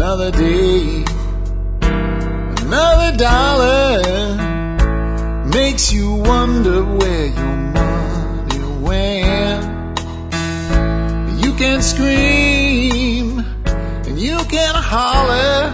another day, another dollar makes you wonder where your money went. You can scream and you can holler.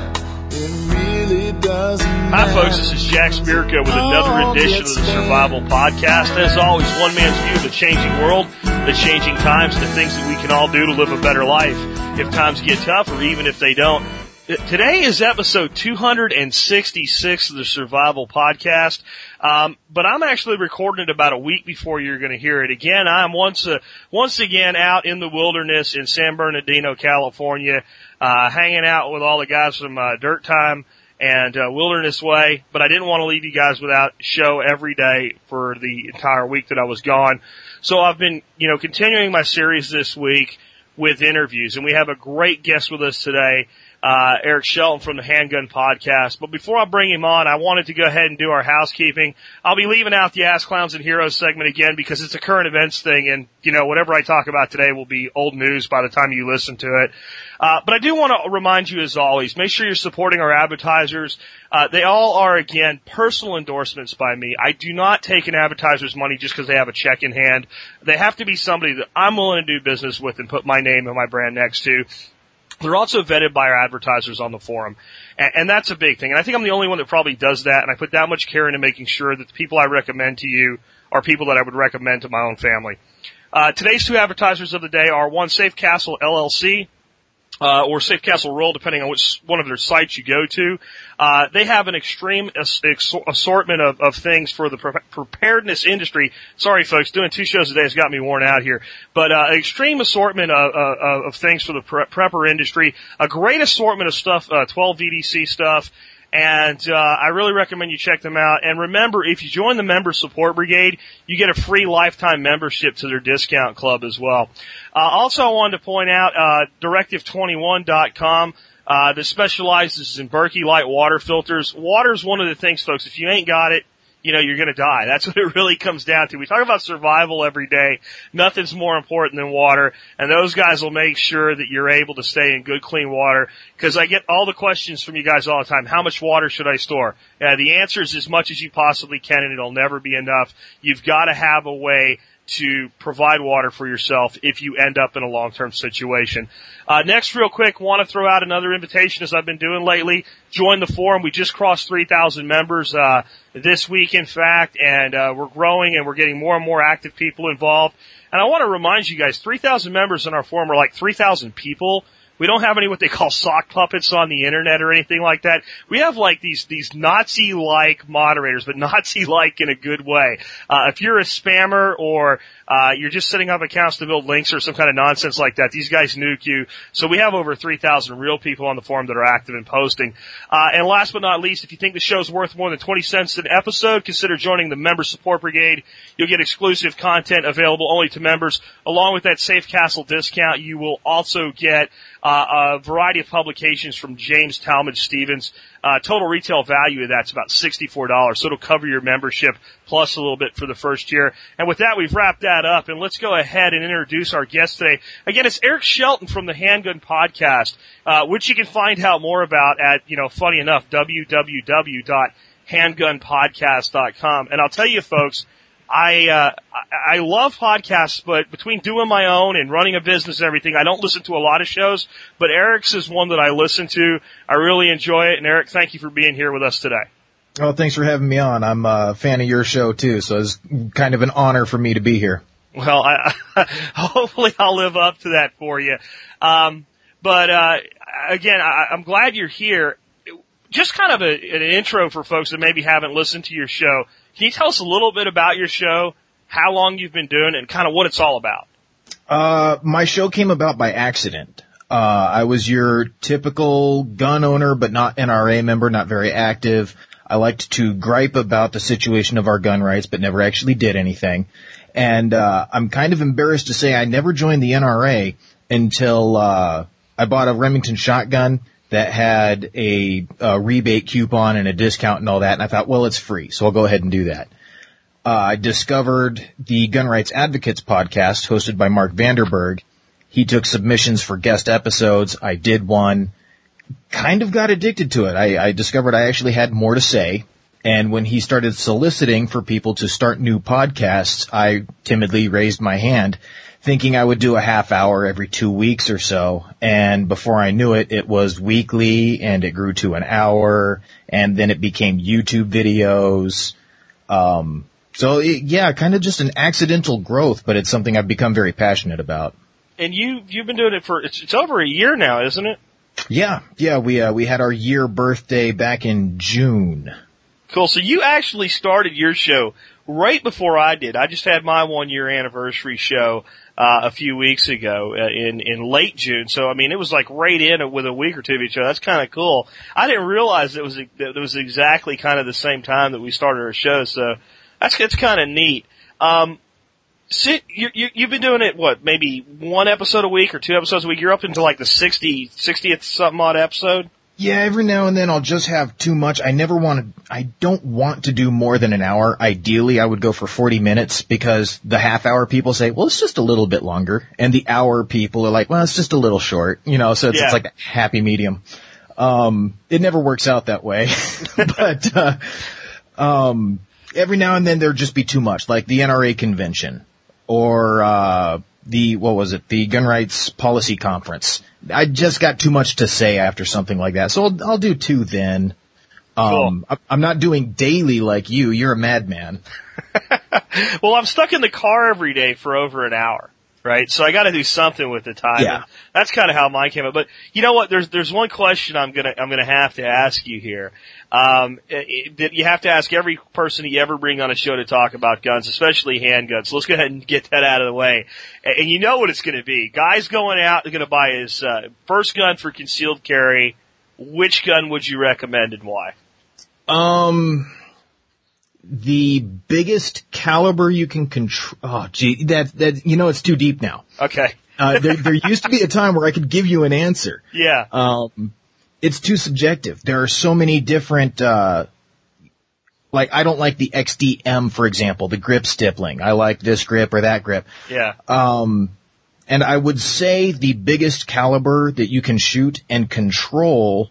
Really Hi, folks. This is Jack Spirko with another oh, edition of the Survival Podcast. As always, one man's view of the changing world, the changing times, the things that we can all do to live a better life if times get tough or even if they don't. Today is episode 266 of the Survival Podcast, um, but I'm actually recording it about a week before you're going to hear it. Again, I'm once uh, once again out in the wilderness in San Bernardino, California, uh, hanging out with all the guys from uh, Dirt Time and uh, Wilderness Way. But I didn't want to leave you guys without show every day for the entire week that I was gone. So I've been, you know, continuing my series this week with interviews, and we have a great guest with us today uh, Eric Shelton from the Handgun Podcast. But before I bring him on, I wanted to go ahead and do our housekeeping. I'll be leaving out the Ask Clowns and Heroes segment again because it's a current events thing, and you know whatever I talk about today will be old news by the time you listen to it. Uh, but I do want to remind you, as always, make sure you're supporting our advertisers. Uh, they all are again personal endorsements by me. I do not take an advertiser's money just because they have a check in hand. They have to be somebody that I'm willing to do business with and put my name and my brand next to. They're also vetted by our advertisers on the forum. And, and, that's a big thing. And I think I'm the only one that probably does that. And I put that much care into making sure that the people I recommend to you are people that I would recommend to my own family. Uh, today's two advertisers of the day are one Safe Castle LLC uh, or Safe Castle Royal, depending on which one of their sites you go to. Uh, they have an extreme ass- assortment of, of things for the pre- preparedness industry. Sorry, folks, doing two shows a day has got me worn out here. But uh, extreme assortment of, of, of things for the pre- prepper industry. A great assortment of stuff, uh, 12 VDC stuff. And uh, I really recommend you check them out. And remember, if you join the Member Support Brigade, you get a free lifetime membership to their discount club as well. Uh, also, I wanted to point out uh, Directive21.com. Uh, that specializes in Berkey light water filters. Water is one of the things, folks. If you ain't got it, you know, you're going to die. That's what it really comes down to. We talk about survival every day. Nothing's more important than water. And those guys will make sure that you're able to stay in good, clean water. Cause I get all the questions from you guys all the time. How much water should I store? The answer is as much as you possibly can and it'll never be enough. You've got to have a way to provide water for yourself if you end up in a long-term situation. Uh, next, real quick, want to throw out another invitation as I've been doing lately. Join the forum. We just crossed 3,000 members uh, this week, in fact, and uh, we're growing and we're getting more and more active people involved. And I want to remind you guys, 3,000 members in our forum are like 3,000 people we don't have any what they call sock puppets on the internet or anything like that. We have like these these Nazi-like moderators, but Nazi-like in a good way. Uh, if you're a spammer or uh, you're just setting up accounts to build links or some kind of nonsense like that, these guys nuke you. So we have over 3,000 real people on the forum that are active and posting. Uh, and last but not least, if you think the show's worth more than 20 cents an episode, consider joining the Member Support Brigade. You'll get exclusive content available only to members. Along with that Safe Castle discount, you will also get a variety of publications from James Talmage Stevens. Uh, total retail value of that's about $64. So it'll cover your membership plus a little bit for the first year. And with that, we've wrapped that up and let's go ahead and introduce our guest today. Again, it's Eric Shelton from the Handgun Podcast, uh, which you can find out more about at, you know, funny enough, www.handgunpodcast.com. And I'll tell you folks, I uh, I love podcasts, but between doing my own and running a business and everything, I don't listen to a lot of shows. But Eric's is one that I listen to. I really enjoy it. And Eric, thank you for being here with us today. Oh, thanks for having me on. I'm a fan of your show too, so it's kind of an honor for me to be here. Well, I, hopefully I'll live up to that for you. Um, but uh, again, I, I'm glad you're here. Just kind of a, an intro for folks that maybe haven't listened to your show. Can you tell us a little bit about your show, how long you've been doing, it, and kind of what it's all about? Uh, my show came about by accident. Uh, I was your typical gun owner, but not NRA member, not very active. I liked to gripe about the situation of our gun rights, but never actually did anything. And uh, I'm kind of embarrassed to say I never joined the NRA until uh, I bought a Remington shotgun that had a, a, rebate coupon and a discount and all that. And I thought, well, it's free, so I'll go ahead and do that. Uh, I discovered the Gun Rights Advocates podcast hosted by Mark Vanderberg. He took submissions for guest episodes. I did one, kind of got addicted to it. I, I discovered I actually had more to say. And when he started soliciting for people to start new podcasts, I timidly raised my hand thinking I would do a half hour every two weeks or so. And before I knew it, it was weekly and it grew to an hour and then it became YouTube videos. Um, so it, yeah, kind of just an accidental growth, but it's something I've become very passionate about. And you, you've been doing it for, it's, it's over a year now, isn't it? Yeah, yeah, we, uh, we had our year birthday back in June. Cool. So you actually started your show right before I did. I just had my one year anniversary show uh, a few weeks ago uh, in in late June. So I mean, it was like right in with a week or two of each other. That's kind of cool. I didn't realize it was that it was exactly kind of the same time that we started our show. So that's that's kind of neat. Um, sit, you, you, you've been doing it what maybe one episode a week or two episodes a week. You're up into like the 60, 60th something odd episode. Yeah, every now and then I'll just have too much. I never want to, I don't want to do more than an hour. Ideally, I would go for 40 minutes because the half hour people say, well, it's just a little bit longer. And the hour people are like, well, it's just a little short, you know, so it's, Yeah. it's like a happy medium. Um, it never works out that way, but, uh, um, every now and then there'd just be too much, like the NRA convention or, uh, the, what was it, the gun rights policy conference. I just got too much to say after something like that. So I'll, I'll do two then. Um, I- I'm not doing daily like you. You're a madman. Well, I'm stuck in the car every day for over an hour, right? So I got to do something with the time. Yeah. And That's kind of how mine came up. But you know what? There's there's one question I'm gonna I'm gonna have to ask you here. Um, it, that you have to ask every person that you ever bring on a show to talk about guns, especially handguns. So let's go ahead and get that out of the way. And, and you know what it's going to be. Guys going out, they're going to buy his uh, first gun for concealed carry. Which gun would you recommend and why? Um, the biggest caliber you can control. Oh, gee, that that you know it's too deep now. Okay. Uh, there there used to be a time where I could give you an answer. Yeah. Um, it's too subjective. There are so many different. Uh, like I don't like the XDM, for example, the grip stippling. I like this grip or that grip. Yeah. Um, and I would say the biggest caliber that you can shoot and control,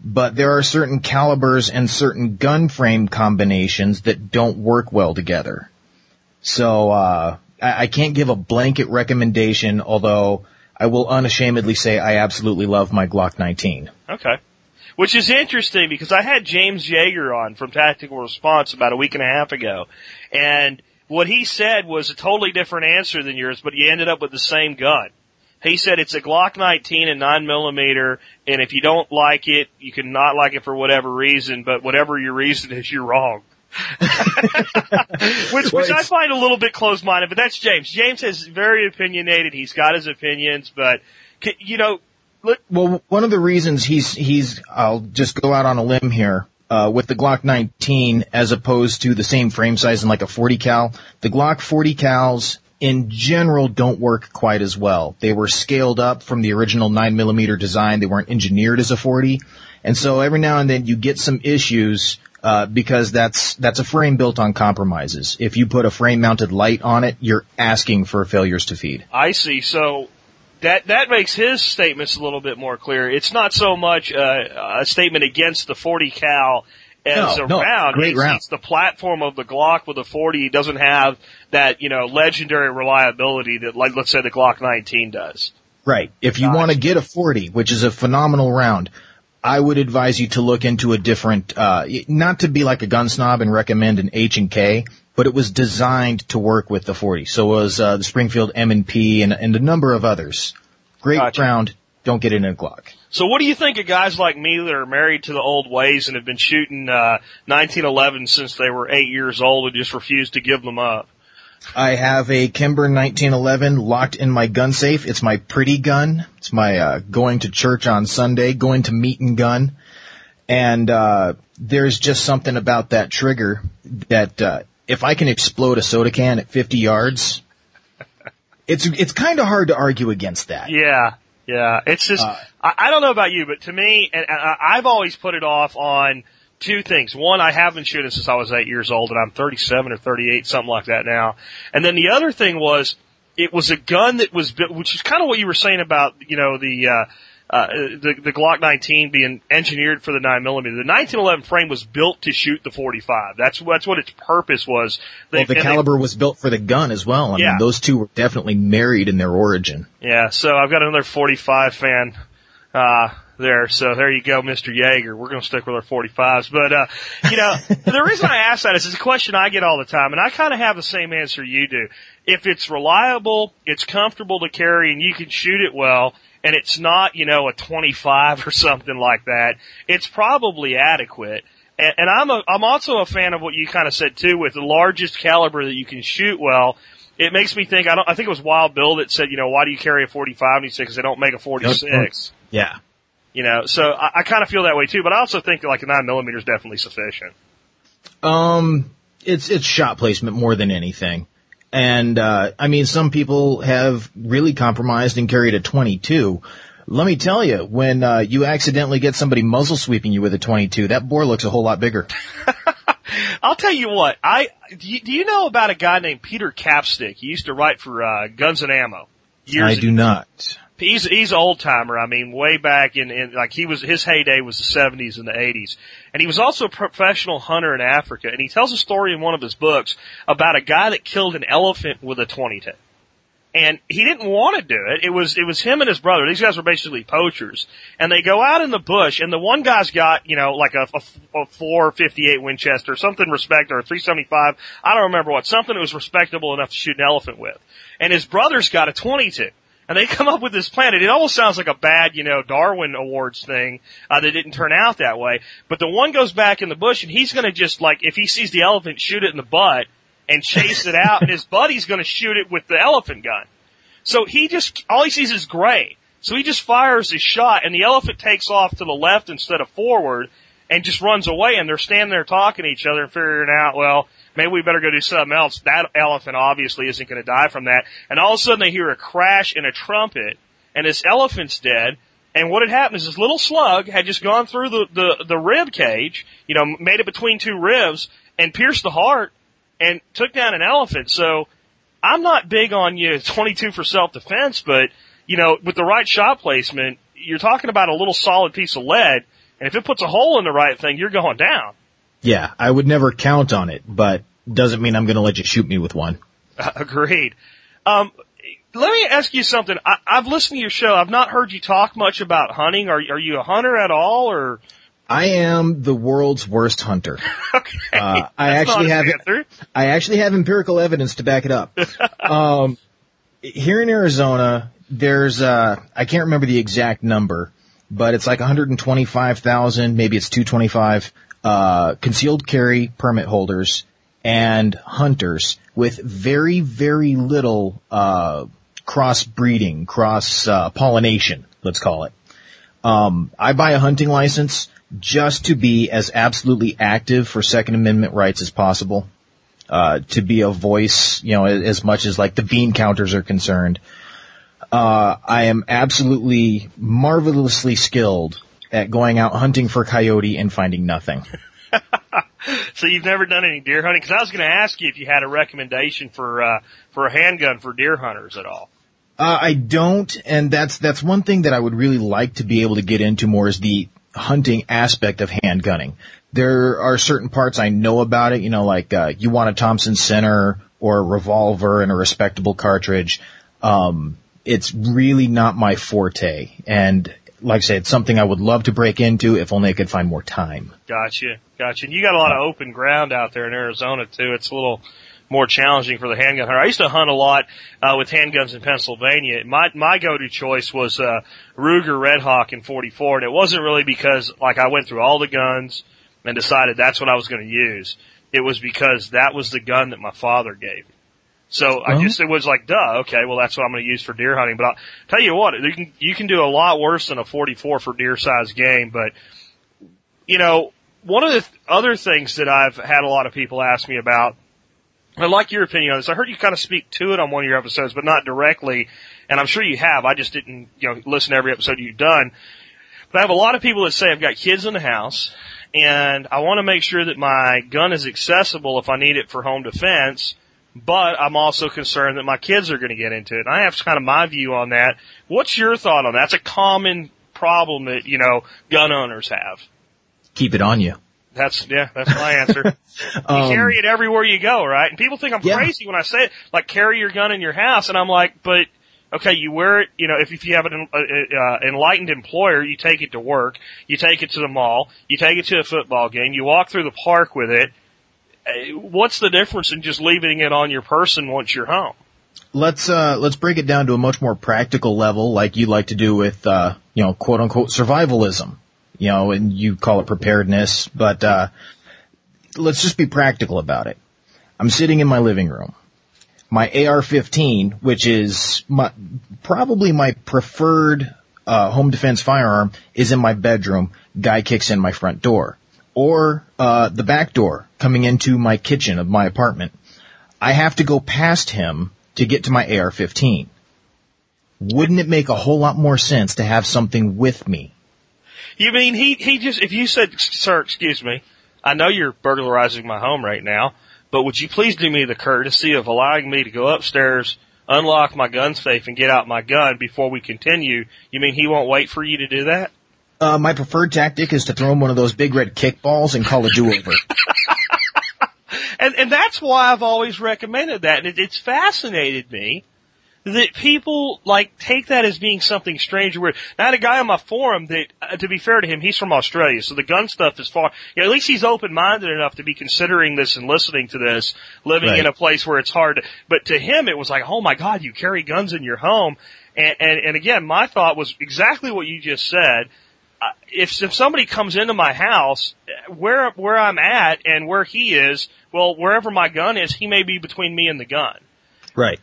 but there are certain calibers and certain gun frame combinations that don't work well together. So, uh, I, I can't give a blanket recommendation, although I will unashamedly say I absolutely love my Glock 19. Okay. Which is interesting because I had James Yeager on from Tactical Response about a week and a half ago. And what he said was a totally different answer than yours, but he ended up with the same gun. He said it's a Glock 19 and 9 millimeter, and if you don't like it, you can not like it for whatever reason, but whatever your reason is, you're wrong. which, which I find a little bit closed-minded, but that's James. James is very opinionated. He's got his opinions, but, you know, let, Well, one of the reasons he's he's I'll just go out on a limb here uh, with the Glock 19 as opposed to the same frame size in like a 40 cal. The Glock 40 cals in general don't work quite as well. They were scaled up from the original 9 millimeter design. They weren't engineered as a 40, and so every now and then you get some issues. Uh, because that's that's a frame built on compromises. If you put a frame mounted light on it, you're asking for failures to feed. I see. So that that makes his statements a little bit more clear. It's not so much uh, a statement against the 40 cal as No, a no, round. great it's, round. it's the platform of the Glock with the 40 doesn't have that you know legendary reliability that like let's say the Glock 19 does. Right. If you want to get a 40, which is a phenomenal round, I would advise you to look into a different, uh, not to be like a gun snob and recommend an H and K, but it was designed to work with the 40. So was, uh, the Springfield M&P and, and a number of others. Great Gotcha. round. Don't get it in a Glock. So what do you think of guys like me that are married to the old ways and have been shooting uh, 1911 since they were eight years old and just refuse to give them up? I have a Kimber 1911 locked in my gun safe. It's my pretty gun. It's my uh, going to church on Sunday, going to meet and gun. And uh, there's just something about that trigger that uh, if I can explode a soda can at 50 yards, it's it's kind of hard to argue against that. Yeah, yeah. It's just Uh, I, I don't know about you, but to me, and, and I've always put it off on two things. One, I have been shooting since I was eight years old, and I'm 37 or 38, something like that now. And then the other thing was, it was a gun that was built, which is kind of what you were saying about, you know, the uh, uh, the the Glock 19 being engineered for the 9 millimeter. The 1911 frame was built to shoot the 45. That's that's what its purpose was. They, well, the caliber they, was built for the gun as well. I yeah. mean, those two were definitely married in their origin. Yeah. So I've got another 45 fan. Uh, there. So there you go, Mr. Yeager. We're going to stick with our 45s. But, uh, you know, the reason I ask that is it's a question I get all the time, and I kind of have the same answer you do. If it's reliable, it's comfortable to carry, and you can shoot it well, and it's not, you know, a 25 or something like that, it's probably adequate. And, and I'm a, I'm also a fan of what you kind of said too, with the largest caliber that you can shoot well. It makes me think. I don't. I think it was Wild Bill that said, you know, why do you carry a 45? And he said, because they don't make a 46. Yeah. You know, so I, I kind of feel that way too, but I also think that like a nine millimeter is definitely sufficient. Um, it's, it's shot placement more than anything. And, uh, I mean, some people have really compromised and carried a 22. Let me tell you, when, uh, you accidentally get somebody muzzle sweeping you with a 22, that bore looks a whole lot bigger. I'll tell you what, I, do you, do you, know about a guy named Peter Capstick? He used to write for, uh, Guns and Ammo. Years I do ago. not he's he's old timer. I mean, way back in, in like he was his heyday was the seventies and the eighties, and he was also a professional hunter in Africa. And he tells a story in one of his books about a guy that killed an elephant with a twenty two. And he didn't want to do it. It was, it was him and his brother. These guys were basically poachers. And they go out in the bush and the one guy's got, you know, like a, a, a 458 Winchester, something respect, or a 375. I don't remember what, something that was respectable enough to shoot an elephant with. And his brother's got a 22 and they come up with this plan. It almost sounds like a bad, you know, Darwin Awards thing uh, that didn't turn out that way. But the one goes back in the bush, and he's going to just like if he sees the elephant, shoot it in the butt and chase it out, and his buddy's going to shoot it with the elephant gun. So he just all he sees is gray. So he just fires his shot, and the elephant takes off to the left instead of forward, and just runs away. And they're standing there talking to each other and figuring out, well, maybe we better go do something else. That elephant obviously isn't going to die from that. And all of a sudden they hear a crash and a trumpet, and this elephant's dead. And what had happened is this little slug had just gone through the, the, the rib cage, you know, made it between two ribs and pierced the heart and took down an elephant. So I'm not big on you 22 for self-defense, but, you know, with the right shot placement, you're talking about a little solid piece of lead, and if it puts a hole in the right thing, you're going down. Yeah, I would never count on it, but doesn't mean I'm going to let you shoot me with one. Agreed. Um, let me ask you something. I, have listened to your show. I've not heard you talk much about hunting. Are, are you a hunter at all, or? I am the world's worst hunter. okay. Uh, I actually have I actually have empirical evidence to back it up. um, here in Arizona, there's uh, I can't remember the exact number, but it's like 125,000, maybe it's 225 uh, concealed carry permit holders and hunters with very, very little uh, cross breeding, cross uh, pollination, let's call it. Um, I buy a hunting license just to be as absolutely active for Second Amendment rights as possible. Uh, to be a voice, you know, as much as like the bean counters are concerned. Uh, I am absolutely marvelously skilled at going out hunting for coyote and finding nothing. so you've never done any deer hunting? Because I was going to ask you if you had a recommendation for uh, for a handgun for deer hunters at all. Uh, I don't, and that's that's one thing that I would really like to be able to get into more is the hunting aspect of handgunning. There are certain parts I know about it, you know, like uh, you want a Thompson Center or a revolver and a respectable cartridge. Um, it's really not my forte, and like I said, it's something I would love to break into if only I could find more time. Gotcha, gotcha. And you got a lot of open ground out there in Arizona too. It's a little more challenging for the handgun hunter. I used to hunt a lot uh, with handguns in Pennsylvania. My my go-to choice was uh, Ruger Red Hawk in 44, and it wasn't really because like I went through all the guns and decided that's what I was going to use. It was because that was the gun that my father gave me. So I just it was like, duh, okay, well that's what I'm going to use for deer hunting. But I'll tell you what, you can you can do a lot worse than a 44 for deer size game. But you know, one of the th- other things that I've had a lot of people ask me about, I like your opinion on this. I heard you kind of speak to it on one of your episodes, but not directly. And I'm sure you have. I just didn't, you know, listen to every episode you've done. But I have a lot of people that say I've got kids in the house and I want to make sure that my gun is accessible if I need it for home defense but I'm also concerned that my kids are going to get into it. And I have kind of my view on that. What's your thought on that? That's a common problem that you know gun owners have? Keep it on you. That's yeah, that's my answer. you Um, carry it everywhere you go, right? And people think I'm Yeah. crazy when I say it. Like carry your gun in your house, and I'm like, but okay, you wear it. You know, if if you have an uh, uh, enlightened employer, you take it to work, you take it to the mall, you take it to a football game, you walk through the park with it. What's the difference in just leaving it on your person once you're home? let's uh let's break it down to a much more practical level like you like to do with uh you know quote unquote survivalism you know and you call it preparedness but uh let's just be practical about it. I'm sitting in my living room. My ar-15 which is my probably my preferred uh home defense firearm is in my bedroom. Guy kicks in my front door or uh the back door coming into my kitchen of my apartment I have to go past him to get to my AR-15. Wouldn't it make a whole lot more sense to have something with me? You mean he he just if you said, sir, excuse me, I know you're burglarizing my home right now, but would you please do me the courtesy of allowing me to go upstairs, unlock my gun safe, and get out my gun before we continue? You mean he won't wait for you to do that? Uh, my preferred tactic is to throw him one of those big red kickballs and call a do-over. And and that's why I've always recommended that. And it, it's fascinated me that people like take that as being something strange or weird. Now, I had a guy on my forum that, uh, to be fair to him, he's from Australia, so the gun stuff is far. You know, at least he's open-minded enough to be considering this and listening to this, living Right. in a place where it's hard. To, but to him, it was like, oh my god, you carry guns in your home. And and, and again, my thought was exactly what you just said. If if somebody comes into my house, where where I'm at and where he is, well, wherever my gun is, he may be between me and the gun. right.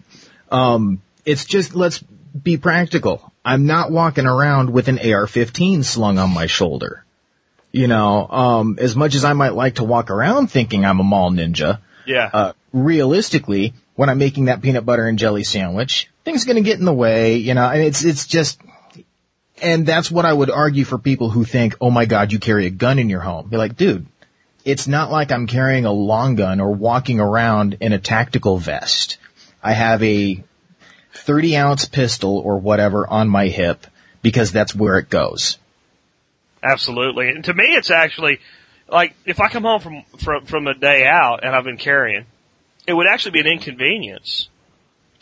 Um, it's just, let's be practical. I'm not walking around with an AR-15 slung on my shoulder. You know, um, as much as I might like to walk around thinking I'm a mall ninja, Yeah. uh, realistically, when I'm making that peanut butter and jelly sandwich, things are gonna get in the way, you know, and it's, it's just, and that's what I would argue for people who think, oh my god, you carry a gun in your home. Be like, dude, it's not like I'm carrying a long gun or walking around in a tactical vest. I have a 30 ounce pistol or whatever on my hip because that's where it goes. Absolutely. And to me, it's actually like if I come home from from from a day out and I've been carrying, it would actually be an inconvenience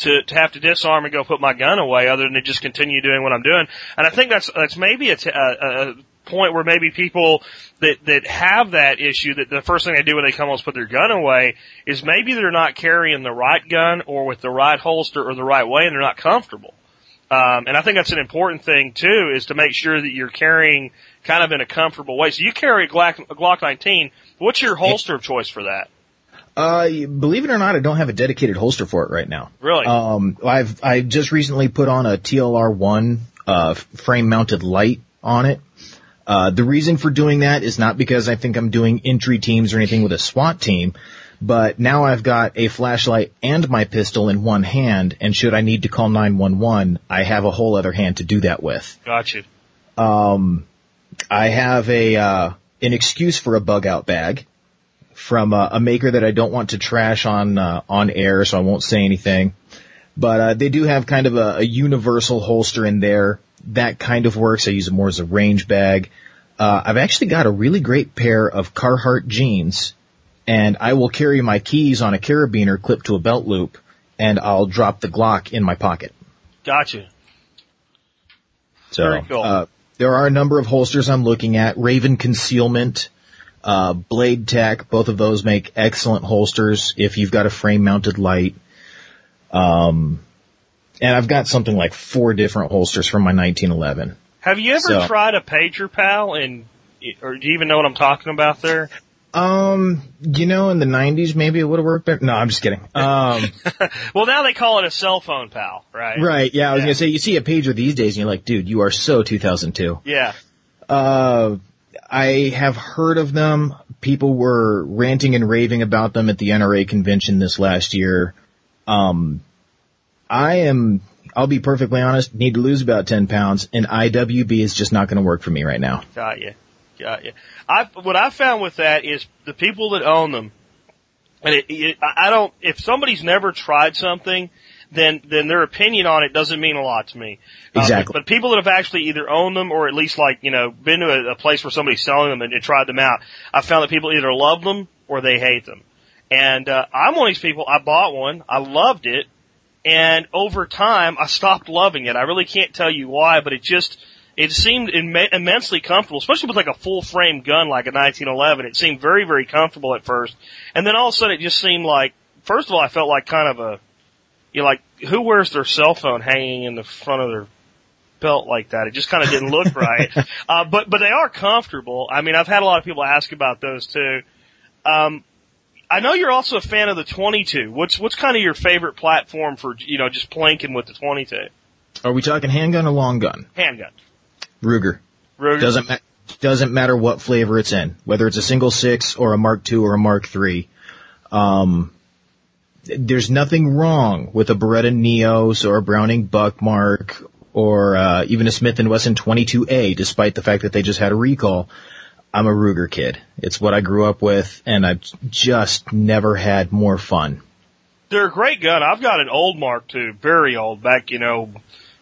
to to have to disarm and go put my gun away, other than to just continue doing what I'm doing. And I think that's that's maybe a, t- a, a point where maybe people that that have that issue that the first thing they do when they come home is put their gun away is maybe they're not carrying the right gun or with the right holster or the right way, and they're not comfortable. Um, and I think that's an important thing too, is to make sure that you're carrying kind of in a comfortable way. So you carry a Glock, a Glock 19. What's your holster of choice for that? Uh, believe it or not, I don't have a dedicated holster for it right now. Really? Um, I've I just recently put on a TLR one uh, frame mounted light on it. Uh, the reason for doing that is not because I think I'm doing entry teams or anything with a SWAT team, but now I've got a flashlight and my pistol in one hand, and should I need to call 911, I have a whole other hand to do that with. Gotcha. Um, I have a uh, an excuse for a bug out bag from uh, a maker that I don't want to trash on uh, on air, so I won't say anything. But uh, they do have kind of a, a universal holster in there that kind of works. I use it more as a range bag. Uh, I've actually got a really great pair of Carhartt jeans, and I will carry my keys on a carabiner clipped to a belt loop, and I'll drop the Glock in my pocket. Gotcha. So, cool. uh, there are a number of holsters I'm looking at. Raven Concealment, uh, Blade Tech, both of those make excellent holsters if you've got a frame mounted light. Um, and I've got something like four different holsters from my 1911. Have you ever So- tried a pager pal and, or do you even know what I'm talking about there? Um, you know, in the 90s, maybe it would have worked better. No, I'm just kidding. Um, Well, now they call it a cell phone pal, right? right. Yeah, I was Yeah. gonna say, you see a pager these days and you're like, dude, you are so 2002. Yeah. Uh, I have heard of them. People were ranting and raving about them at the NRA convention this last year. Um, I am, I'll be perfectly honest, need to lose about 10 pounds and IWB is just not going to work for me right now. Got you. Got you. I what I found with that is the people that own them, and it, it, I I don't. If somebody's never tried something, then then their opinion on it doesn't mean a lot to me. Uh, Exactly. but, but people that have actually either owned them or at least like you know been to a, a place where somebody's selling them and, and tried them out, I found that people either love them or they hate them. And uh, I'm one of these people. I bought one. I loved it, and over time I stopped loving it. I really can't tell you why, but it just it seemed Im- immensely comfortable, especially with like a full frame gun like a 1911. It seemed very very comfortable at first, and then all of a sudden it just seemed like first of all I felt like kind of a you like who wears their cell phone hanging in the front of their belt like that? It just kind of didn't look right. Uh, but but they are comfortable. I mean, I've had a lot of people ask about those too. Um, I know you're also a fan of the 22. What's what's kind of your favorite platform for you know just plinking with the 22 Are we talking handgun or long gun? handgun? Ruger. Ruger? Doesn't ma- doesn't matter what flavor it's in, whether it's a single six or a Mark II or a Mark III. Um, there's nothing wrong with a Beretta Neos or a Browning Buckmark or uh, even a Smith Wesson 22A, despite the fact that they just had a recall. I'm a Ruger kid. It's what I grew up with, and I've just never had more fun. They're a great gun. I've got an old Mark II, very old, back you know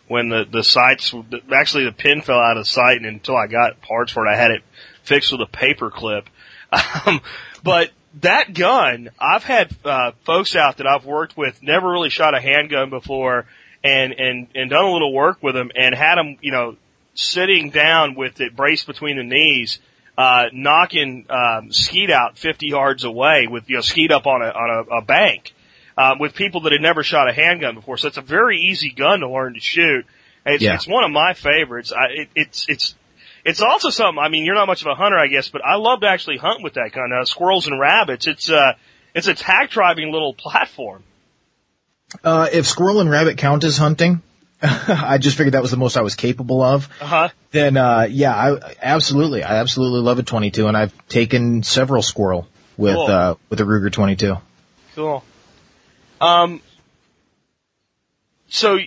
when the the sights actually the pin fell out of sight, and until I got parts for it, I had it fixed with a paper clip. Um, but that gun, I've had uh, folks out that I've worked with never really shot a handgun before, and and and done a little work with them, and had them, you know, sitting down with it braced between the knees. Uh, knocking um, skeet out 50 yards away with you know skeet up on a on a, a bank, uh, with people that had never shot a handgun before. So it's a very easy gun to learn to shoot. It's, Yeah. it's one of my favorites. I, it, it's it's it's also something. I mean, you're not much of a hunter, I guess, but I love to actually hunt with that gun. Uh, squirrels and rabbits. It's uh it's a tack driving little platform. Uh, if squirrel and rabbit count as hunting, I just figured that was the most I was capable of. Uh huh. Then, uh, yeah, I absolutely, I absolutely love a 22, and I've taken several squirrel with Cool. uh, with a Ruger 22. Cool. Um. So.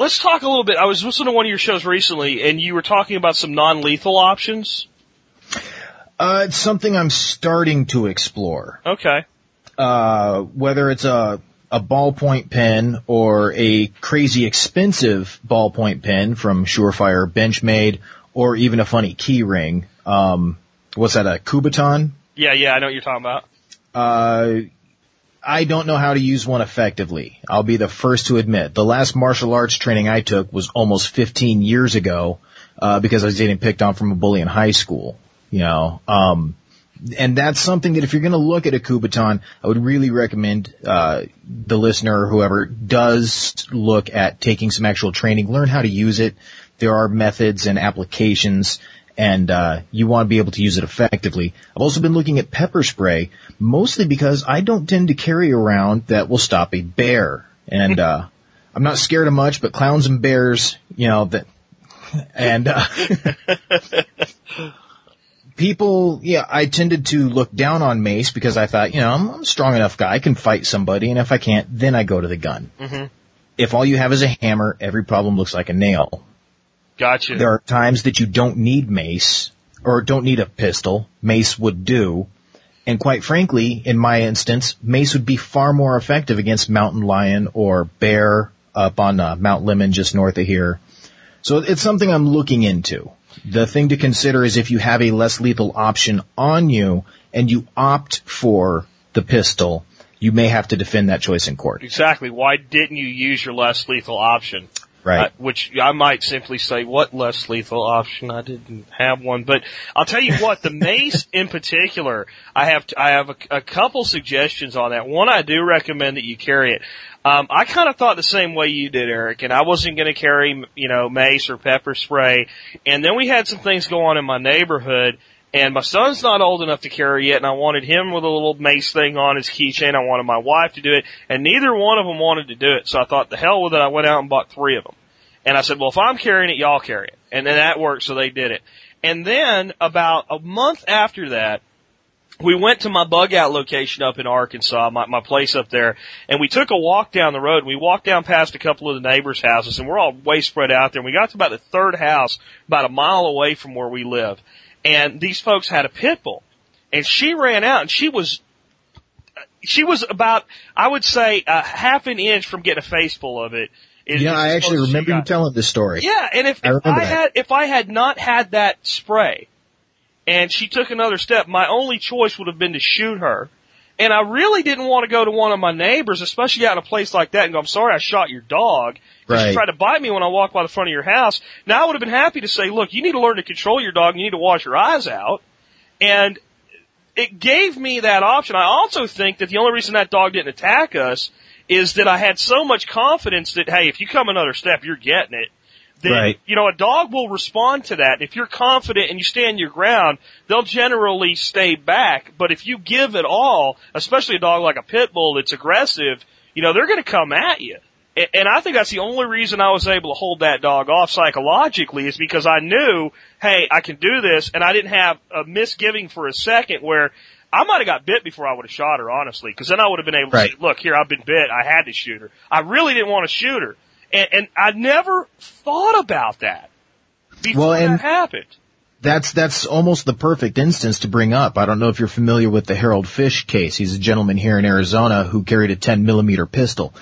Let's talk a little bit. I was listening to one of your shows recently, and you were talking about some non-lethal options. Uh, it's something I'm starting to explore. Okay. Uh, whether it's a a ballpoint pen or a crazy expensive ballpoint pen from Surefire Benchmade, or even a funny key ring. Um, what's that? A Kubotan? Yeah, yeah, I know what you're talking about. Uh, I don't know how to use one effectively. I'll be the first to admit. The last martial arts training I took was almost 15 years ago, uh, because I was getting picked on from a bully in high school, you know. Um, and that's something that if you're going to look at a Kubotan, I would really recommend, uh, the listener or whoever does look at taking some actual training, learn how to use it. There are methods and applications and uh, you want to be able to use it effectively. I've also been looking at pepper spray, mostly because I don't tend to carry around that will stop a bear, and uh, I'm not scared of much, but clowns and bears, you know that, and uh, people, yeah, I tended to look down on mace because I thought, you know, I'm, I'm a strong enough guy, I can fight somebody, and if I can't, then I go to the gun. Mm-hmm. If all you have is a hammer, every problem looks like a nail. Gotcha. There are times that you don't need mace or don't need a pistol. Mace would do. And quite frankly, in my instance, mace would be far more effective against mountain lion or bear up on uh, Mount Lemmon just north of here. So it's something I'm looking into. The thing to consider is if you have a less lethal option on you and you opt for the pistol, you may have to defend that choice in court. Exactly. Why didn't you use your less lethal option? Right. Uh, which I might simply say, what less lethal option? I didn't have one, but I'll tell you what, the mace in particular, I have, I have a, a couple suggestions on that. One, I do recommend that you carry it. Um, I kind of thought the same way you did, Eric, and I wasn't going to carry, you know, mace or pepper spray. And then we had some things go on in my neighborhood, and my son's not old enough to carry yet, and I wanted him with a little mace thing on his keychain. I wanted my wife to do it, and neither one of them wanted to do it. So I thought, the hell with it. I went out and bought three of them. And I said, well, if I'm carrying it, y'all carry it. And then that worked, so they did it. And then about a month after that, we went to my bug out location up in Arkansas, my, my place up there, and we took a walk down the road. We walked down past a couple of the neighbors' houses, and we're all way spread out there. And we got to about the third house, about a mile away from where we live. And these folks had a pit bull. And she ran out, and she was she was about, I would say, a half an inch from getting a face full of it. Yeah, I actually close as she remember you telling this story. Yeah, and if, I if I had if I had not had that spray, and she took another step, my only choice would have been to shoot her. And I really didn't want to go to one of my neighbors, especially out in a place like that, and go, "I'm sorry, I shot your dog." 'Cause Right. You tried to bite me when I walked by the front of your house. Now I would have been happy to say, "Look, you need to learn to control your dog. You need to wash your eyes out." And it gave me that option. I also think that the only reason that dog didn't attack us is that I had so much confidence that, hey, if you come another step, you're getting it. Then, Right. you know, a dog will respond to that. If you're confident and you stand your ground, they'll generally stay back. But if you give it all, especially a dog like a pit bull that's aggressive, you know, they're going to come at you. And I think that's the only reason I was able to hold that dog off psychologically is because I knew, hey, I can do this, and I didn't have a misgiving for a second where I might have got bit before I would have shot her, honestly, because then I would have been able to Right. say, look, here, I've been bit, I had to shoot her. I really didn't want to shoot her. And, and I never thought about that before Well, and- that happened. That's that's almost the perfect instance to bring up. I don't know if you're familiar with the Harold Fish case. He's a gentleman here in Arizona who carried a 10 millimeter pistol.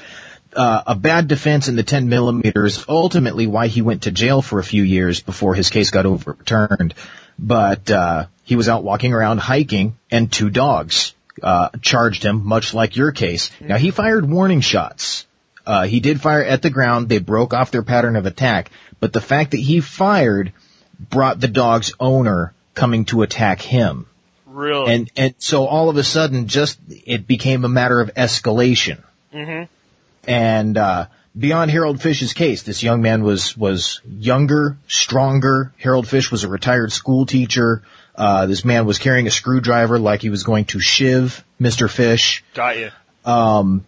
Uh, a bad defense in the 10 millimeter is ultimately why he went to jail for a few years before his case got overturned. But uh, he was out walking around hiking, and two dogs uh, charged him, much like your case. Now he fired warning shots. Uh, he did fire at the ground. They broke off their pattern of attack. But the fact that he fired brought the dog's owner coming to attack him. Really. And, and so all of a sudden just, it became a matter of escalation. hmm And, uh, beyond Harold Fish's case, this young man was, was younger, stronger. Harold Fish was a retired school teacher. Uh, this man was carrying a screwdriver like he was going to shiv Mr. Fish. Got you. Um,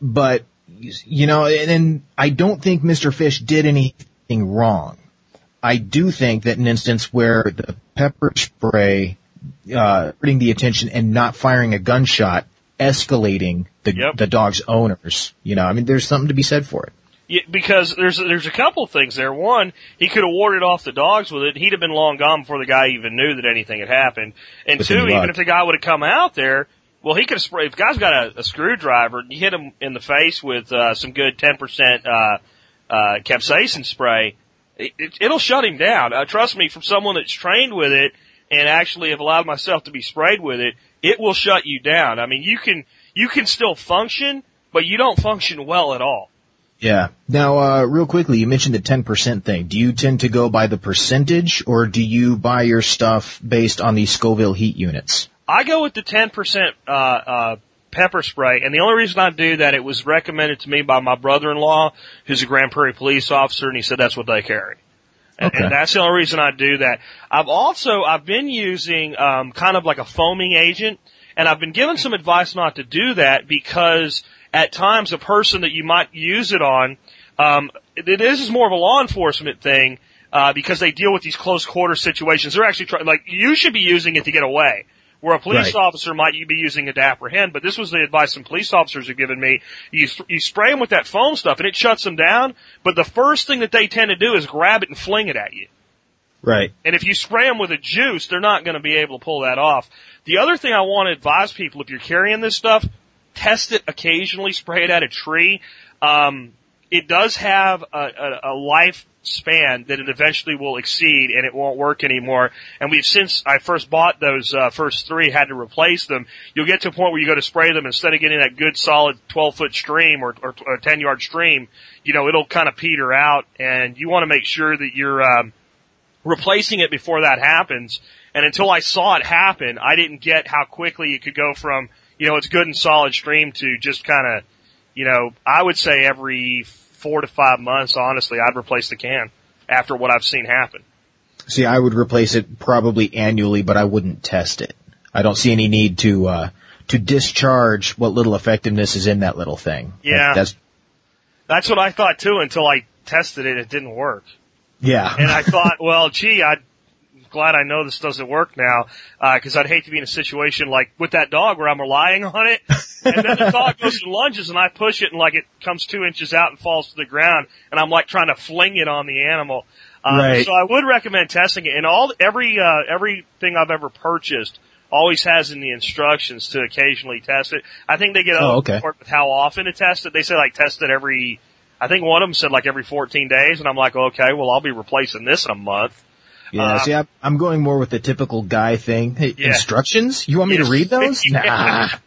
but you know, and, and I don't think Mr. Fish did anything wrong. I do think that an instance where the pepper spray, uh, hurting the attention and not firing a gunshot, escalating the Yep. the dog's owners. You know, I mean, there's something to be said for it. Yeah, because there's there's a couple of things there. One, he could have warded off the dogs with it. He'd have been long gone before the guy even knew that anything had happened. And two, even if the guy would have come out there, well, he could sprayed. If guy's got a, a screwdriver, you hit him in the face with uh, some good ten percent uh, uh, capsaicin spray. It, it, it'll shut him down. Uh, trust me, from someone that's trained with it and actually have allowed myself to be sprayed with it, it will shut you down. I mean, you can you can still function, but you don't function well at all. Yeah. Now, uh, real quickly, you mentioned the 10% thing. Do you tend to go by the percentage or do you buy your stuff based on the Scoville heat units? I go with the 10% uh, uh, pepper spray, and the only reason I do that, it was recommended to me by my brother-in-law, who's a Grand Prairie police officer, and he said that's what they carry. And, Okay. and that's the only reason I do that. I've also, I've been using, um, kind of like a foaming agent, and I've been given some advice not to do that because at times a person that you might use it on, um, this is more of a law enforcement thing, uh, because they deal with these close quarter situations. They're actually trying, like, you should be using it to get away. Where a police Right. officer might you be using it to apprehend, but this was the advice some police officers have given me. You you spray them with that foam stuff and it shuts them down. But the first thing that they tend to do is grab it and fling it at you. Right. And if you spray them with a juice, they're not going to be able to pull that off. The other thing I want to advise people, if you're carrying this stuff, test it occasionally, spray it at a tree. Um, it does have a, a, a lifespan that it eventually will exceed and it won't work anymore. And we've since I first bought those uh, first three, had to replace them. You'll get to a point where you go to spray them instead of getting that good solid 12 foot stream or, or, or 10 yard stream, you know, it'll kind of peter out and you want to make sure that you're, um, replacing it before that happens. And until I saw it happen, I didn't get how quickly you could go from, you know, it's good and solid stream to just kind of, you know, I would say every four to five months, honestly, I'd replace the can after what I've seen happen. See, I would replace it probably annually, but I wouldn't test it. I don't see any need to, uh, to discharge what little effectiveness is in that little thing. Yeah. That's, That's what I thought too until I tested it. It didn't work. yeah. And I thought, well, gee, I'm glad I know this doesn't work now, because I'd hate to be in a situation like with that dog where I'm relying on it, and then the dog goes and lunges, and I push it, and like it comes two inches out and falls to the ground, and I'm like trying to fling it on the animal. Uh, Right. So I would recommend testing it. And all every uh, everything I've ever purchased, always has in the instructions to occasionally test it. I think they get a Oh, okay. with how often to test it. They say like test it every. I think one of them said like every 14 days, and I'm like, okay, well I'll be replacing this in a month. Yeah, Uh, see, I, I'm going more with the typical guy thing. Hey, Yeah. instructions? You want me Yes. to read those? Nah.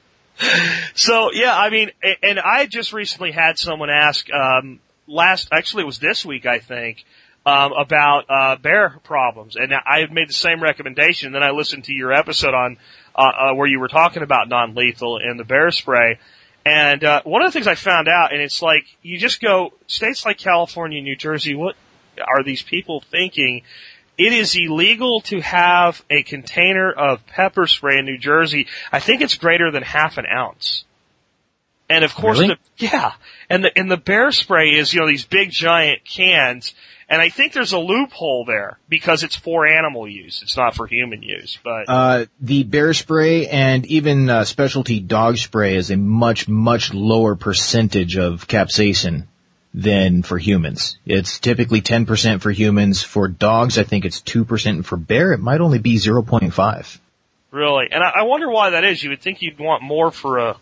So yeah, I mean, and I just recently had someone ask um, last, actually it was this week, I think, um, about uh, bear problems, and I had made the same recommendation. Then I listened to your episode on uh, uh, where you were talking about non-lethal and the bear spray. And uh, one of the things I found out, and it's like you just go states like California, New Jersey. What are these people thinking? It is illegal to have a container of pepper spray in New Jersey. I think it's greater than half an ounce. And of course, Really? the, yeah, and the and the bear spray is you know these big giant cans, and I think there's a loophole there because it's for animal use, it's not for human use. But Uh, the bear spray and even uh, specialty dog spray is a much, much lower percentage of capsaicin than for humans. It's typically 10% for humans. For dogs, I think it's 2%. And for bear, it might only be 0.5. really, and I, I wonder why that is. You would think you'd want more for a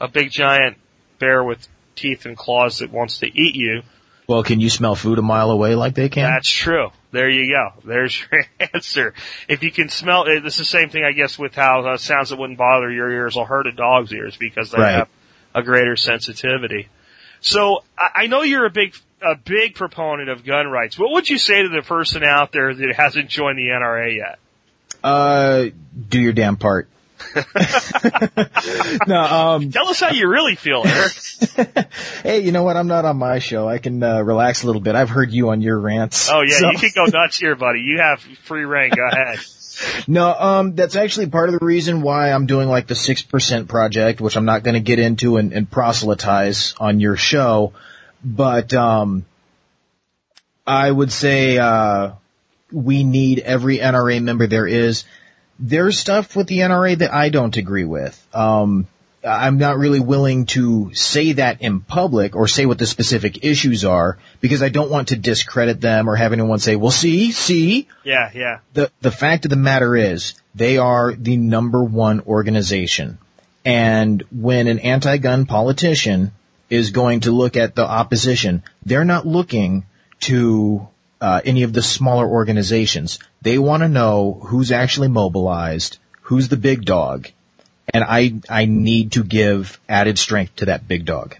a big giant bear with teeth and claws that wants to eat you. Well, can you smell food a mile away like they can? That's true. There you go. There's your answer. If you can smell, it, it's the same thing, I guess, with how uh, sounds that wouldn't bother your ears will hurt a dog's ears because they Right. have a greater sensitivity. So I, know you're a big, a big proponent of gun rights. What would you say to the person out there that hasn't joined the NRA yet? Uh, do your damn part. no, um, Tell us how you really feel, Eric. hey, you know what? I'm not on my show. I can uh, relax a little bit. I've heard you on your rants. Oh yeah, So- you can go nuts here, buddy. You have free reign. Go ahead. No, um, that's actually part of the reason why I'm doing like the 6% project, which I'm not going to get into and, and proselytize on your show. But, um, I would say, uh, we need every NRA member there is. There's stuff with the NRA that I don't agree with. Um, I'm not really willing to say that in public or say what the specific issues are because I don't want to discredit them or have anyone say, well, see, see, Yeah, yeah. the the fact of the matter is they are the number one organization. And when an anti-gun politician is going to look at the opposition, they're not looking to uh, any of the smaller organizations. They want to know who's actually mobilized, who's the big dog, and I I need to give added strength to that big dog.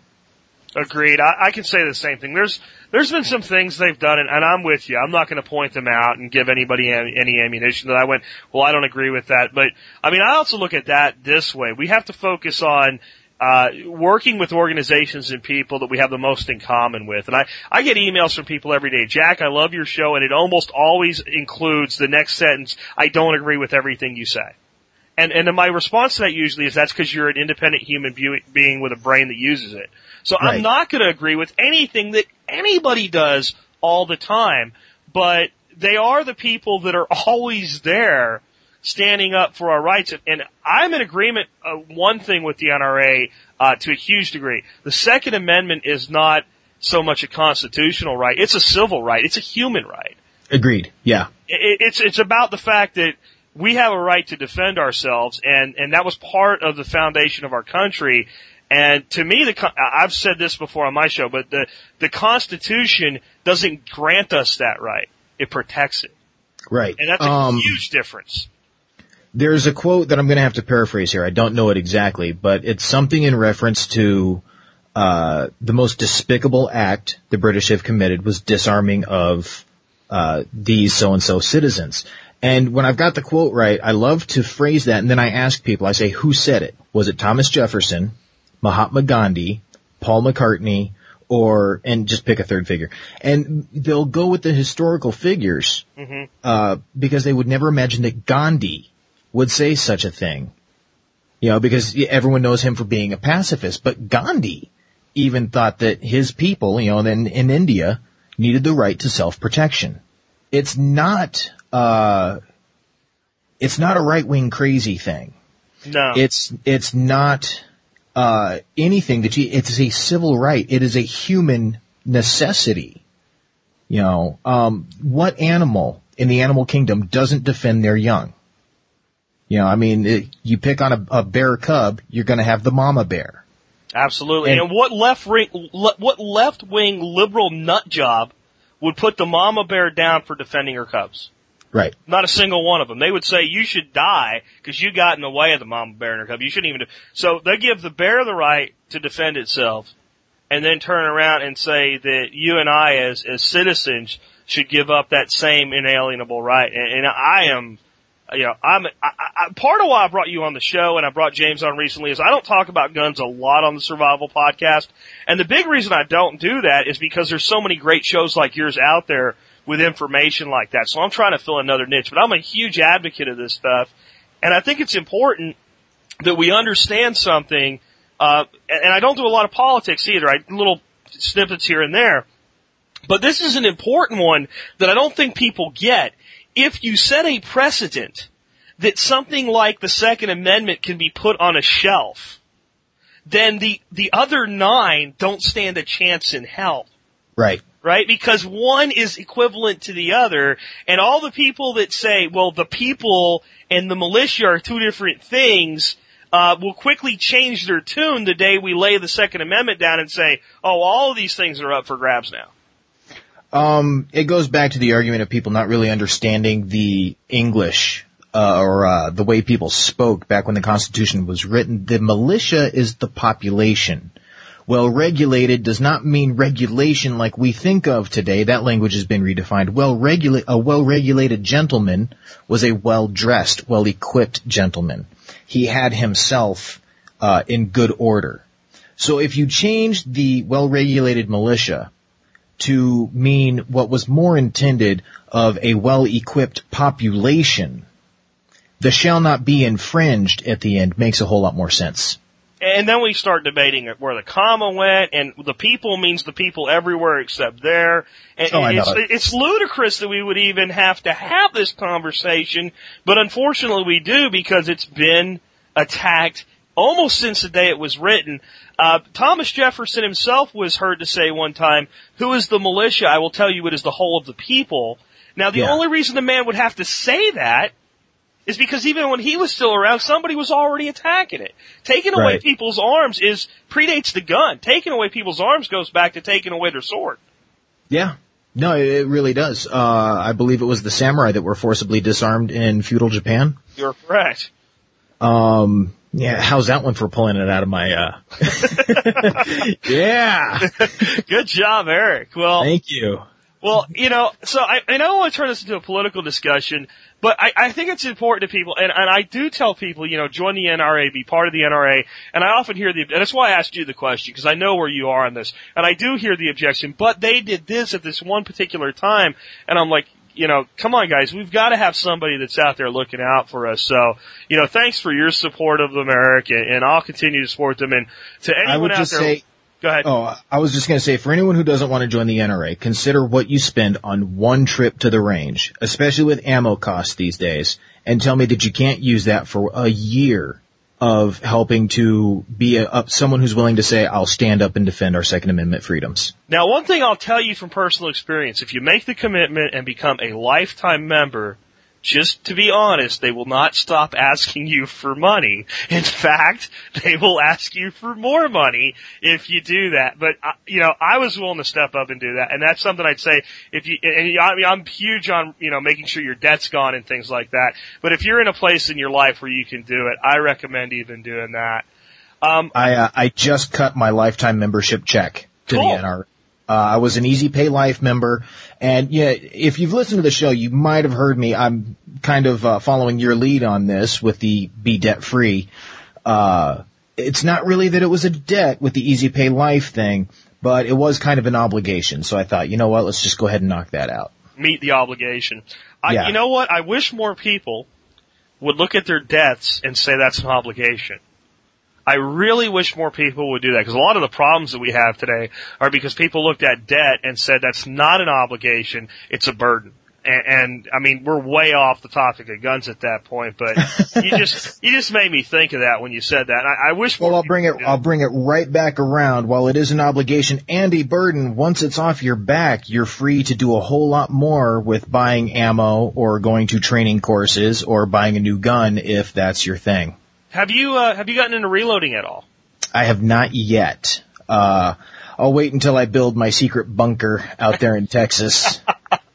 Agreed. I, I can say the same thing. There's there's been some things they've done, and, and I'm with you. I'm not going to point them out and give anybody any, any ammunition that I went. Well, I don't agree with that. But I mean, I also look at that this way. We have to focus on uh, working with organizations and people that we have the most in common with. And I I get emails from people every day. Jack, I love your show, and it almost always includes the next sentence. I don't agree with everything you say. And and then my response to that usually is that's because you're an independent human be- being with a brain that uses it. So I'm not going to agree with anything that anybody does all the time, but they are the people that are always there standing up for our rights. And, and I'm in agreement, uh, one thing with the NRA, uh, to a huge degree. The Second Amendment is not so much a constitutional right. It's a civil right. It's a human right Agreed. Yeah. it, it's it's about the fact that we have a right to defend ourselves, and and that was part of the foundation of our country. And to me, the I've said this before on my show, but the the Constitution doesn't grant us that right; it protects it, Right. and that's a Um, huge difference. There's a quote that I'm going to have to paraphrase here. I don't know it exactly, but it's something in reference to uh, the most despicable act the British have committed was disarming of uh, these so and so citizens. And when I've got the quote right, I love to phrase that, and then I ask people. I say, "Who said it? Was it Thomas Jefferson, Mahatma Gandhi, Paul McCartney, or and just pick a third figure?" And they'll go with the historical figures uh, because they would never imagine that Gandhi would say such a thing. You know, because everyone knows him for being a pacifist, but Gandhi even thought that his people, you know, in, in India needed the right to self-protection. It's not, uh, it's not a right-wing crazy thing. No, It's, it's not, uh, anything that you, it's a civil right. It is a human necessity. You know, um, what animal in the animal kingdom doesn't defend their young? You know, I mean, it, you pick on a, a bear cub, you're going to have the mama bear. Absolutely. And, and what left wing, what left wing liberal nut job would put the mama bear down for defending her cubs? Right. Not a single one of them. They would say you should die because you got in the way of the mama bear and her cub. You shouldn't even. Do- so they give the bear the right to defend itself, and then turn around and say that you and I, as as citizens, should give up that same inalienable right. And, and I am you know, I'm I, I, part of why I brought you on the show and I brought James on recently is I don't talk about guns a lot on the Survival Podcast, and the big reason I don't do that is because there's so many great shows like yours out there with information like that. So I'm trying to fill another niche, but I'm a huge advocate of this stuff, and I think it's important that we understand something. Uh, and I don't do a lot of politics either. I little snippets here and there. But this is an important one that I don't think people get if you set a precedent that something like the Second Amendment can be put on a shelf, then the, the other nine don't stand a chance in hell. Right. Right? Because one is equivalent to the other, and all the people that say, well, the people and the militia are two different things, uh, will quickly change their tune the day we lay the Second Amendment down and say, oh, all of these things are up for grabs now. Um, it goes back to the argument of people not really understanding the English uh, or uh, the way people spoke back when the Constitution was written. The militia is the population. Well regulated does not mean regulation like we think of today. That language has been redefined. Well regulated, a well regulated gentleman was a well dressed, well equipped gentleman. He had himself uh, in good order. So if you change the well regulated militia to mean what was more intended of a well-equipped population, the shall not be infringed at the end makes a whole lot more sense. And then we start debating where the comma went, and the people means the people everywhere except there. And oh, it's, it. it's ludicrous that we would even have to have this conversation, but unfortunately we do because it's been attacked almost since the day it was written. Uh, Thomas Jefferson himself was heard to say one time, "Who is the militia? I will tell you, it is the whole of the people." Now, the Yeah. only reason the man would have to say that is because even when he was still around, somebody was already attacking it. Taking away Right. people's arms is predates the gun. Taking away people's arms goes back to taking away their sword. Yeah. No, it really does. Uh, I believe it was the samurai that were forcibly disarmed in feudal Japan. You're correct. Um, yeah, how's that one for pulling it out of my, uh, yeah. Good job, Eric. Well, Thank you. Well, you know, so I, and I don't want to turn this into a political discussion, but I, I think it's important to people, and, and I do tell people, you know, join the NRA, be part of the NRA, and I often hear the, and that's why I asked you the question, because I know where you are on this, and I do hear the objection, but they did this at this one particular time, and I'm like, you know, come on guys, we've got to have somebody that's out there looking out for us. So, you know, thanks for your support of America, and I'll continue to support them. And to anyone I would out just there, say, go ahead. Oh, I was just going to say, for anyone who doesn't want to join the NRA, consider what you spend on one trip to the range, especially with ammo costs these days, and tell me that you can't use that for a year of helping to be a, up someone who's willing to say, I'll stand up and defend our Second Amendment freedoms. Now, one thing I'll tell you from personal experience, if you make the commitment and become a lifetime member, just to be honest, they will not stop asking you for money. In fact, they will ask you for more money if you do that. But, uh, you know, I was willing to step up and do that. And that's something I'd say if you, and I mean, I'm huge on, you know, making sure your debt's gone and things like that. But if you're in a place in your life where you can do it, I recommend even doing that. Um, I uh, I just cut my lifetime membership check to Cool. the NRA. Uh, I was an Easy Pay Life member, and yeah, if you've listened to the show, you might have heard me. I'm kind of uh, following your lead on this with the be debt free. Uh, it's not really that it was a debt with the Easy Pay Life thing, but it was kind of an obligation. So I thought, you know what, let's just go ahead and knock that out. meet the obligation. I, Yeah. You know what? I wish more people would look at their debts and say that's an obligation. I really wish more people would do that because a lot of the problems that we have today are because people looked at debt and said that's not an obligation, it's a burden. and, and I mean, we're way off the topic of guns at that point, but you just you just made me think of that when you said that. I, I wish. Well, I'll bring it. I'll bring it right back around. While it is an obligation and a burden, once it's off your back, you're free to do a whole lot more with buying ammo or going to training courses or buying a new gun if that's your thing. Have you uh, have you gotten into reloading at all? I have not yet. Uh, I'll wait until I build my secret bunker out there in Texas.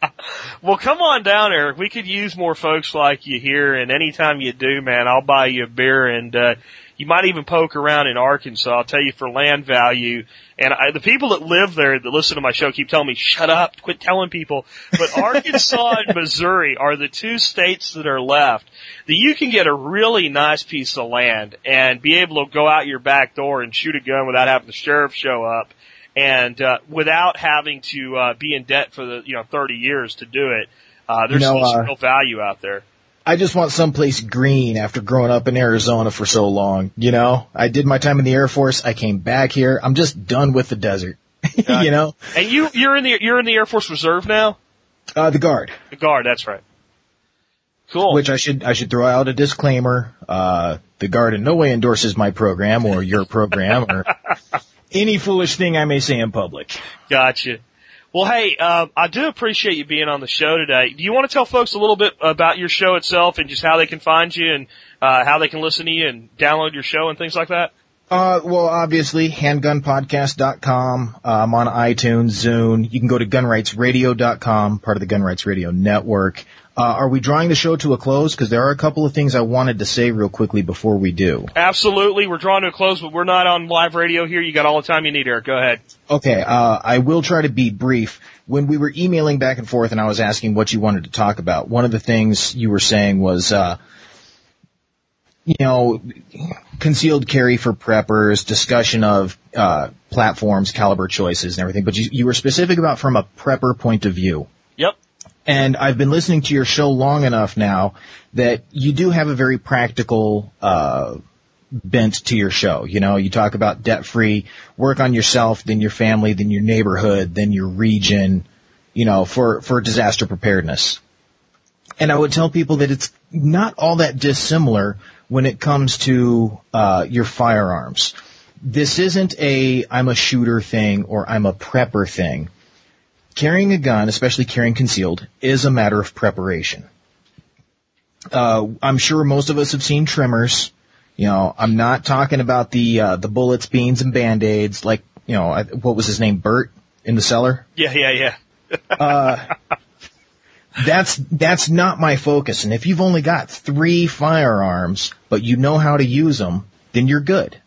well, come on down, Eric. We could use more folks like you here, and anytime you do, man, I'll buy you a beer, and uh, you might even poke around in Arkansas. I'll tell you for land value. And I, the people that live there that listen to my show keep telling me, "Shut up, quit telling people." But Arkansas and Missouri are the two states that are left that you can get a really nice piece of land and be able to go out your back door and shoot a gun without having the sheriff show up and uh, without having to uh, be in debt for the you know 30 years to do it. Uh, there's you know, uh, real value out there. I just want someplace green after growing up in Arizona for so long. You know, I did my time in the Air Force. I came back here. I'm just done with the desert. you know. And you you're in the you're in the Air Force Reserve now. Uh, the guard. The guard. That's right. Cool. Which I should I should throw out a disclaimer. Uh, the guard in no way endorses my program or your program or any foolish thing I may say in public. Gotcha. Well, hey, uh, I do appreciate you being on the show today. Do you want to tell folks a little bit about your show itself and just how they can find you and uh, how they can listen to you and download your show and things like that? Uh, well, obviously, handgunpodcast.com. Uh, I'm on iTunes, Zune. You can go to gunrightsradio.com, part of the Gun Rights Radio Network. Uh, are we drawing the show to a close? Because there are a couple of things I wanted to say real quickly before we do. Absolutely, we're drawing to a close, but we're not on live radio here. You got all the time you need, Eric. Go ahead. Okay, uh, I will try to be brief. When we were emailing back and forth, and I was asking what you wanted to talk about, one of the things you were saying was, uh, you know, concealed carry for preppers, discussion of uh, platforms, caliber choices, and everything. But you, you were specific about from a prepper point of view. Yep. And I've been listening to your show long enough now that you do have a very practical, uh, bent to your show. You know, you talk about debt free, work on yourself, then your family, then your neighborhood, then your region, you know, for, for disaster preparedness. And I would tell people that it's not all that dissimilar when it comes to, uh, your firearms. This isn't a I'm a shooter thing or I'm a prepper thing carrying a gun, especially carrying concealed, is a matter of preparation. Uh, I'm sure most of us have seen trimmers. You know, I'm not talking about the uh, the bullets, beans, and band aids. Like, you know, I, what was his name, Bert in the cellar? Yeah, yeah, yeah. uh, that's that's not my focus. And if you've only got three firearms, but you know how to use them, then you're good.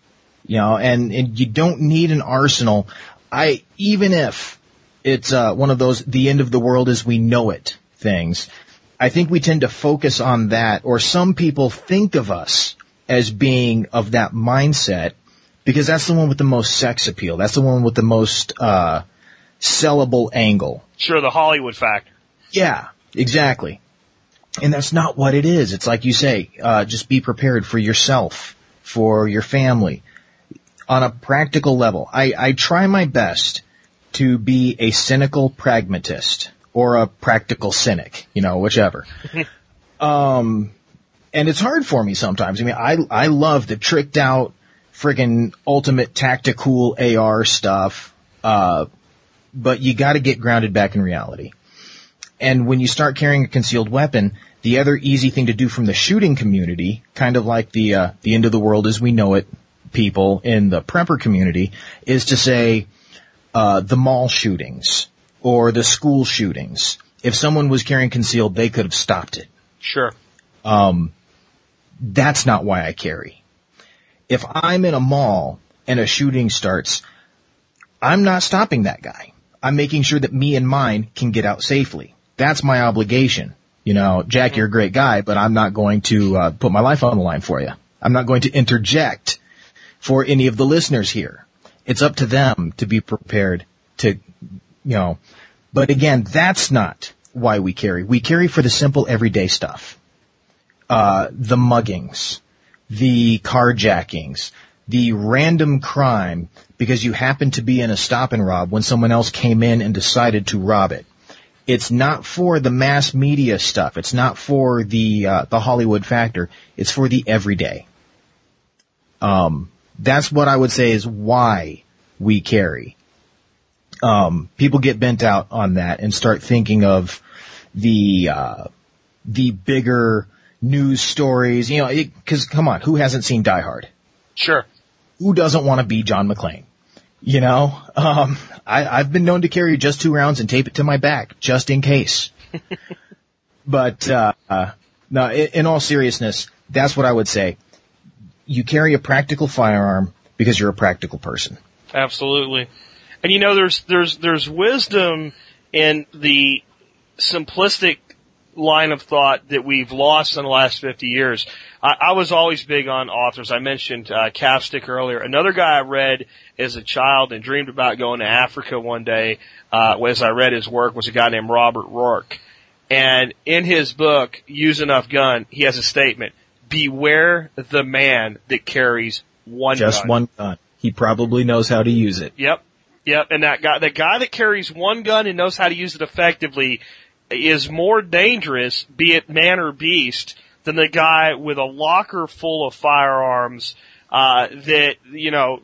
You know, and, and you don't need an arsenal. I even if it's uh, one of those the end of the world as we know it things. I think we tend to focus on that, or some people think of us as being of that mindset because that's the one with the most sex appeal. That's the one with the most uh, sellable angle. Sure, the Hollywood factor. Yeah, exactly. And that's not what it is. It's like you say, uh, just be prepared for yourself, for your family. On a practical level, I, I try my best to be a cynical pragmatist or a practical cynic, you know, whichever. um, and it's hard for me sometimes. I mean, I, I love the tricked out friggin' ultimate tactical AR stuff. Uh, but you gotta get grounded back in reality. And when you start carrying a concealed weapon, the other easy thing to do from the shooting community, kind of like the, uh, the end of the world as we know it people in the prepper community, is to say, uh, the mall shootings or the school shootings. If someone was carrying concealed, they could have stopped it. Sure. Um, that's not why I carry. If I'm in a mall and a shooting starts, I'm not stopping that guy. I'm making sure that me and mine can get out safely. That's my obligation. You know, Jack, you're a great guy, but I'm not going to uh, put my life on the line for you. I'm not going to interject for any of the listeners here. It's up to them to be prepared to, you know, but again, that's not why we carry. We carry for the simple everyday stuff. Uh, the muggings, the carjackings, the random crime because you happen to be in a stop and rob when someone else came in and decided to rob it. It's not for the mass media stuff. It's not for the uh, the Hollywood factor. It's for the everyday. Um, that's what I would say is why we carry. Um, people get bent out on that and start thinking of the uh, the bigger news stories. You know, because come on, who hasn't seen Die Hard? Sure. Who doesn't want to be John McClane? You know, um, I, I've been known to carry just two rounds and tape it to my back just in case. but uh, uh, no, in, in all seriousness, that's what I would say. You carry a practical firearm because you're a practical person. Absolutely. And you know, there's there's there's wisdom in the simplistic line of thought that we've lost in the last 50 years. I, I was always big on authors. I mentioned uh, Capstick earlier. Another guy I read as a child and dreamed about going to Africa one day, uh, as I read his work, was a guy named Robert Ruark. And in his book, Use Enough Gun, he has a statement, beware the man that carries one gun. Just gun. one gun. He probably knows how to use it. Yep. Yep. And that guy, the guy that carries one gun and knows how to use it effectively is more dangerous, be it man or beast, than the guy with a locker full of firearms, uh, that, you know,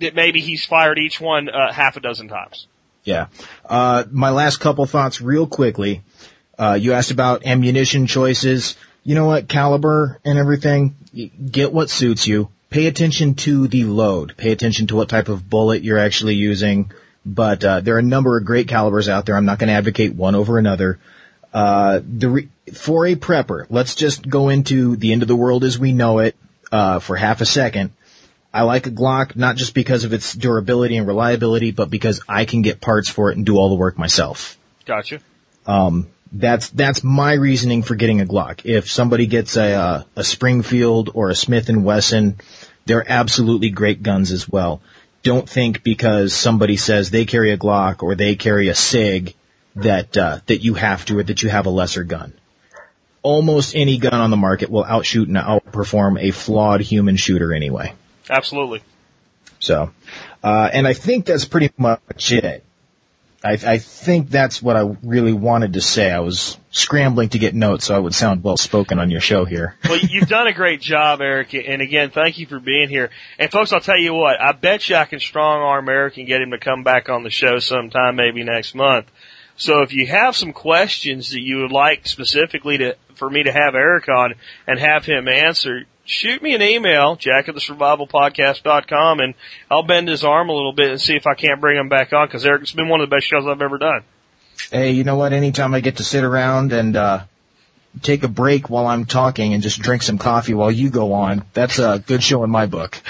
that maybe he's fired each one, uh, half a dozen times. Yeah. Uh, my last couple thoughts real quickly. Uh, you asked about ammunition choices. You know what? Caliber and everything. Get what suits you. Pay attention to the load. Pay attention to what type of bullet you're actually using. But, uh, there are a number of great calibers out there. I'm not going to advocate one over another. Uh, the re- for a prepper, let's just go into the end of the world as we know it, uh, for half a second. I like a Glock not just because of its durability and reliability, but because I can get parts for it and do all the work myself. Gotcha. Um, that's that's my reasoning for getting a Glock. If somebody gets a uh, a Springfield or a Smith and Wesson, they're absolutely great guns as well. Don't think because somebody says they carry a Glock or they carry a Sig that uh, that you have to or that you have a lesser gun. Almost any gun on the market will outshoot and outperform a flawed human shooter anyway. Absolutely. So, uh, and I think that's pretty much it. I, I think that's what I really wanted to say. I was scrambling to get notes so I would sound well spoken on your show here. well, you've done a great job, Eric. And again, thank you for being here. And folks, I'll tell you what, I bet you I can strong arm Eric and get him to come back on the show sometime, maybe next month. So if you have some questions that you would like specifically to, for me to have Eric on and have him answer, shoot me an email, jack at the survivalpodcast.com and I'll bend his arm a little bit and see if I can't bring him back on because Eric, it's been one of the best shows I've ever done. Hey, you know what? Anytime I get to sit around and, uh, take a break while I'm talking and just drink some coffee while you go on. That's a good show in my book.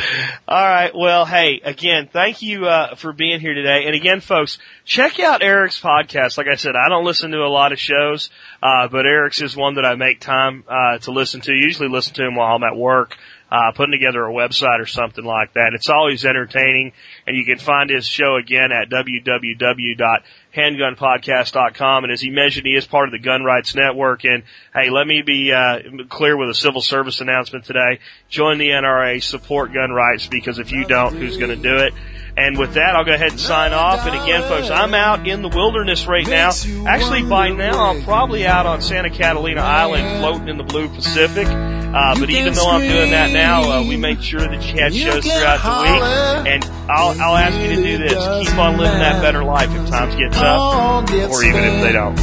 All right. Well, hey, again, thank you uh, for being here today. And again, folks, check out Eric's podcast. Like I said, I don't listen to a lot of shows, uh, but Eric's is one that I make time uh, to listen to. Usually listen to him while I'm at work. Uh, putting together a website or something like that. It's always entertaining and you can find his show again at www handgunpodcast.com. And as he mentioned, he is part of the Gun Rights Network. And hey, let me be uh, clear with a civil service announcement today. Join the NRA, support gun rights, because if you don't, who's going to do it? And with that, I'll go ahead and sign off. And again, folks, I'm out in the wilderness right now. Actually, by now, I'm probably out on Santa Catalina Island floating in the blue Pacific. Uh, but even though I'm doing that now, uh, we make sure that you had shows throughout the week. And I'll, I'll ask you to do this. Keep on living that better life if times get tough, or even if they don't.